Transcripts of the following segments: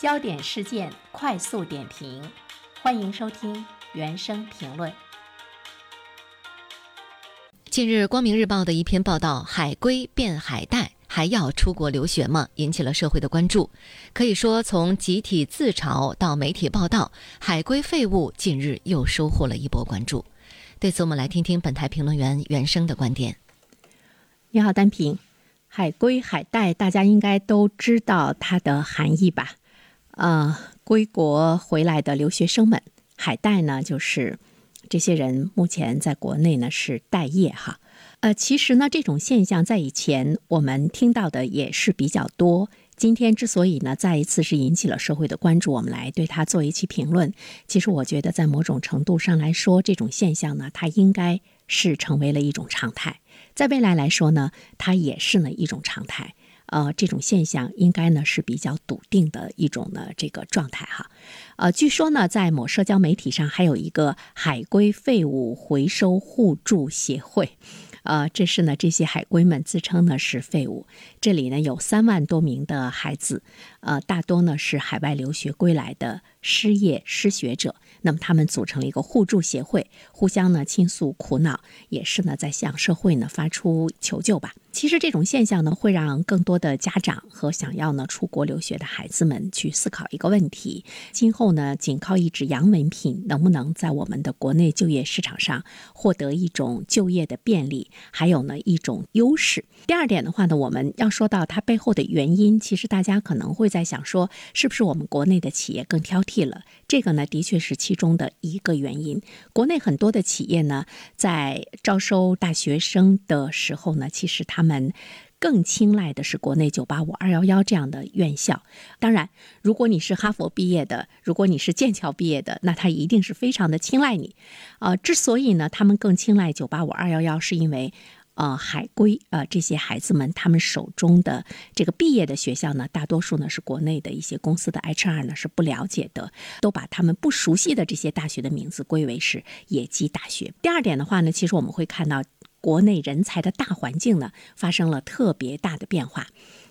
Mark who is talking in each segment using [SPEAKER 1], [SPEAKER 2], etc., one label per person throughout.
[SPEAKER 1] 焦点事件快速点评，欢迎收听原声评论。
[SPEAKER 2] 近日，《光明日报》的一篇报道“海归变海带，还要出国留学吗？”引起了社会的关注。可以说，从集体自嘲到媒体报道，“海归废物”近日又收获了一波关注。对此，我们来听听本台评论员袁生的观点。
[SPEAKER 3] 你好，单平。海归、海带，大家应该都知道它的含义吧？呃，归国回来的留学生们，海带呢，就是这些人目前在国内呢是待业哈。呃，其实呢，这种现象在以前我们听到的也是比较多。今天之所以呢再一次是引起了社会的关注，我们来对它做一期评论。其实我觉得，在某种程度上来说，这种现象呢，它应该是成为了一种常态。在未来来说呢，它也是呢一种常态。呃，这种现象应该呢是比较笃定的一种呢这个状态哈。呃，据说呢，在某社交媒体上还有一个海归废物回收互助协会。呃，这是呢，这些海归们自称呢是废物。这里呢有三万多名的孩子，呃，大多呢是海外留学归来的失业失学者。那么他们组成了一个互助协会，互相呢倾诉苦恼，也是呢在向社会呢发出求救吧。其实这种现象呢，会让更多的家长和想要呢出国留学的孩子们去思考一个问题：今后呢，仅靠一纸洋文凭，能不能在我们的国内就业市场上获得一种就业的便利，还有呢一种优势？第二点的话呢，我们要说到它背后的原因，其实大家可能会在想说，是不是我们国内的企业更挑剔了？这个呢，的确是其中的一个原因。国内很多的企业呢，在招收大学生的时候呢，其实他们们更青睐的是国内九八五、二幺幺这样的院校。当然，如果你是哈佛毕业的，如果你是剑桥毕业的，那他一定是非常的青睐你。呃，之所以呢，他们更青睐九八五、二幺幺，是因为呃，海归呃这些孩子们他们手中的这个毕业的学校呢，大多数呢是国内的一些公司的 HR 呢是不了解的，都把他们不熟悉的这些大学的名字归为是野鸡大学。第二点的话呢，其实我们会看到。国内人才的大环境呢，发生了特别大的变化。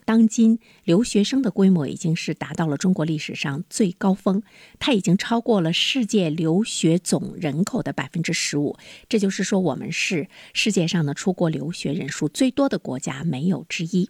[SPEAKER 3] 当今留学生的规模已经是达到了中国历史上最高峰，它已经超过了世界留学总人口的百分之十五。这就是说，我们是世界上的出国留学人数最多的国家，没有之一。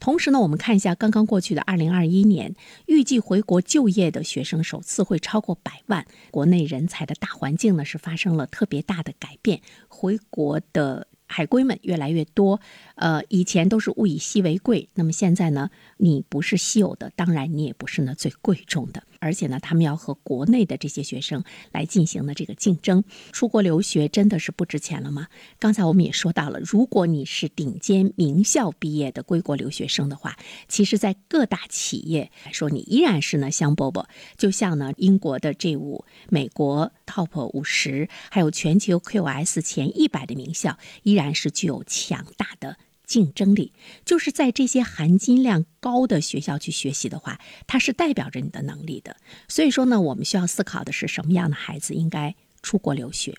[SPEAKER 3] 同时呢，我们看一下刚刚过去的二零二一年，预计回国就业的学生首次会超过百万。国内人才的大环境呢，是发生了特别大的改变，回国的。海归们越来越多，呃，以前都是物以稀为贵，那么现在呢，你不是稀有的，当然你也不是呢最贵重的。而且呢，他们要和国内的这些学生来进行的这个竞争，出国留学真的是不值钱了吗？刚才我们也说到了，如果你是顶尖名校毕业的归国留学生的话，其实，在各大企业来说，你依然是呢香饽饽。就像呢英国的 G 五、美国 Top 五十，还有全球 QS 前一百的名校，依然是具有强大的。竞争力就是在这些含金量高的学校去学习的话，它是代表着你的能力的。所以说呢，我们需要思考的是什么样的孩子应该出国留学。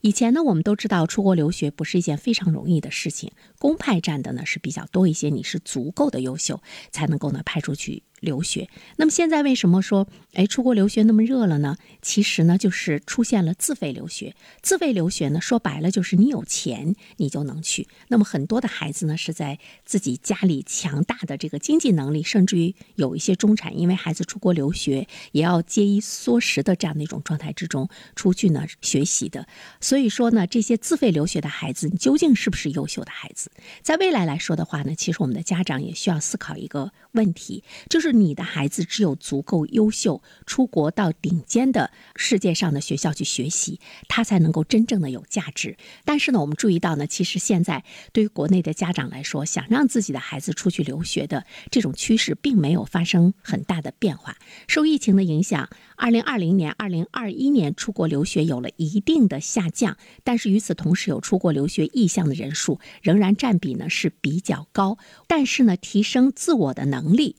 [SPEAKER 3] 以前呢，我们都知道出国留学不是一件非常容易的事情，公派占的呢是比较多一些，你是足够的优秀才能够呢派出去。留学，那么现在为什么说哎出国留学那么热了呢？其实呢，就是出现了自费留学。自费留学呢，说白了就是你有钱你就能去。那么很多的孩子呢，是在自己家里强大的这个经济能力，甚至于有一些中产，因为孩子出国留学也要节衣缩食的这样的一种状态之中出去呢学习的。所以说呢，这些自费留学的孩子，你究竟是不是优秀的孩子？在未来来说的话呢，其实我们的家长也需要思考一个问题，就是。你的孩子只有足够优秀，出国到顶尖的世界上的学校去学习，他才能够真正的有价值。但是呢，我们注意到呢，其实现在对于国内的家长来说，想让自己的孩子出去留学的这种趋势，并没有发生很大的变化。受疫情的影响，二零二零年、二零二一年出国留学有了一定的下下降，但是与此同时，有出国留学意向的人数仍然占比呢是比较高。但是呢，提升自我的能力。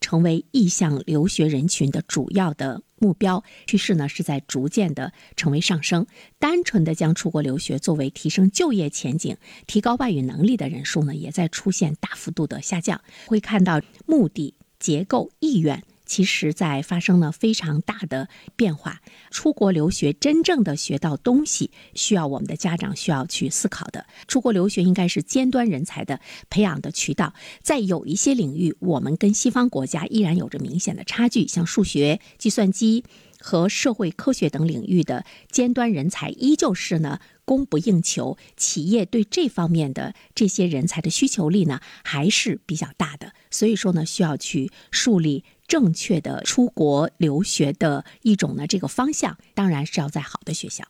[SPEAKER 3] 成为意向留学人群的主要的目标趋势呢，是在逐渐的成为上升。单纯的将出国留学作为提升就业前景、提高外语能力的人数呢，也在出现大幅度的下降。会看到目的、结构、意愿其实在发生了非常大的变化。出国留学真正的学到东西，需要我们的家长需要去思考的。出国留学应该是尖端人才的培养的渠道，在有一些领域，我们跟西方国家依然有着明显的差距，像数学、计算机和社会科学等领域的尖端人才，依旧是呢。供不应求，企业对这方面的这些人才的需求力呢还是比较大的，所以说呢，需要去树立正确的出国留学的一种呢这个方向，当然是要在好的学校。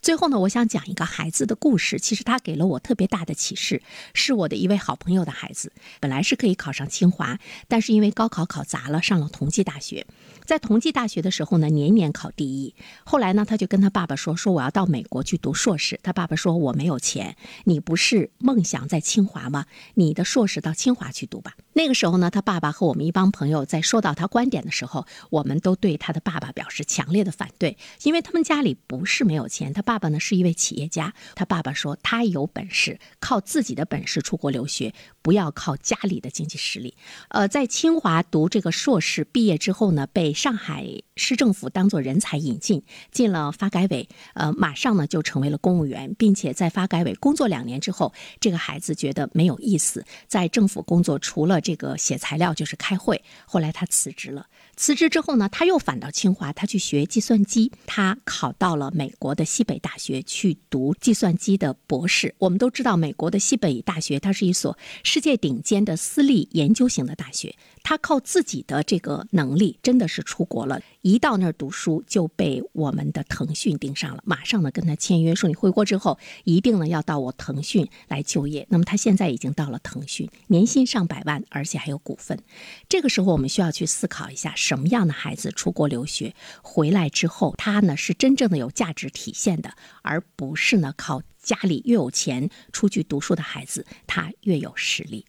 [SPEAKER 3] 最后呢，我想讲一个孩子的故事，其实他给了我特别大的启示，是我的一位好朋友的孩子，本来是可以考上清华，但是因为高考考砸了，上了同济大学。在同济大学的时候呢，年年考第一。后来呢，他就跟他爸爸说：“说我要到美国去读硕士。”他爸爸说：“我没有钱。你不是梦想在清华吗？你的硕士到清华去读吧。”那个时候呢，他爸爸和我们一帮朋友在说到他观点的时候，我们都对他的爸爸表示强烈的反对，因为他们家里不是没有钱。他爸爸呢是一位企业家。他爸爸说：“他有本事，靠自己的本事出国留学，不要靠家里的经济实力。”呃，在清华读这个硕士毕业之后呢，被上海市政府当做人才引进，进了发改委，呃，马上呢就成为了公务员，并且在发改委工作两年之后，这个孩子觉得没有意思，在政府工作除了这个写材料就是开会，后来他辞职了。辞职之后呢，他又返到清华，他去学计算机，他考到了美国的西北大学去读计算机的博士。我们都知道，美国的西北大学它是一所世界顶尖的私立研究型的大学。他靠自己的这个能力，真的是出国了。一到那儿读书，就被我们的腾讯盯上了，马上呢跟他签约，说你回国之后一定呢要到我腾讯来就业。那么他现在已经到了腾讯，年薪上百万，而且还有股份。这个时候，我们需要去思考一下，什么样的孩子出国留学回来之后，他呢是真正的有价值体现的，而不是呢靠家里越有钱出去读书的孩子，他越有实力。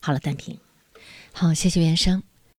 [SPEAKER 3] 好了，单平。
[SPEAKER 2] 好，谢谢袁生。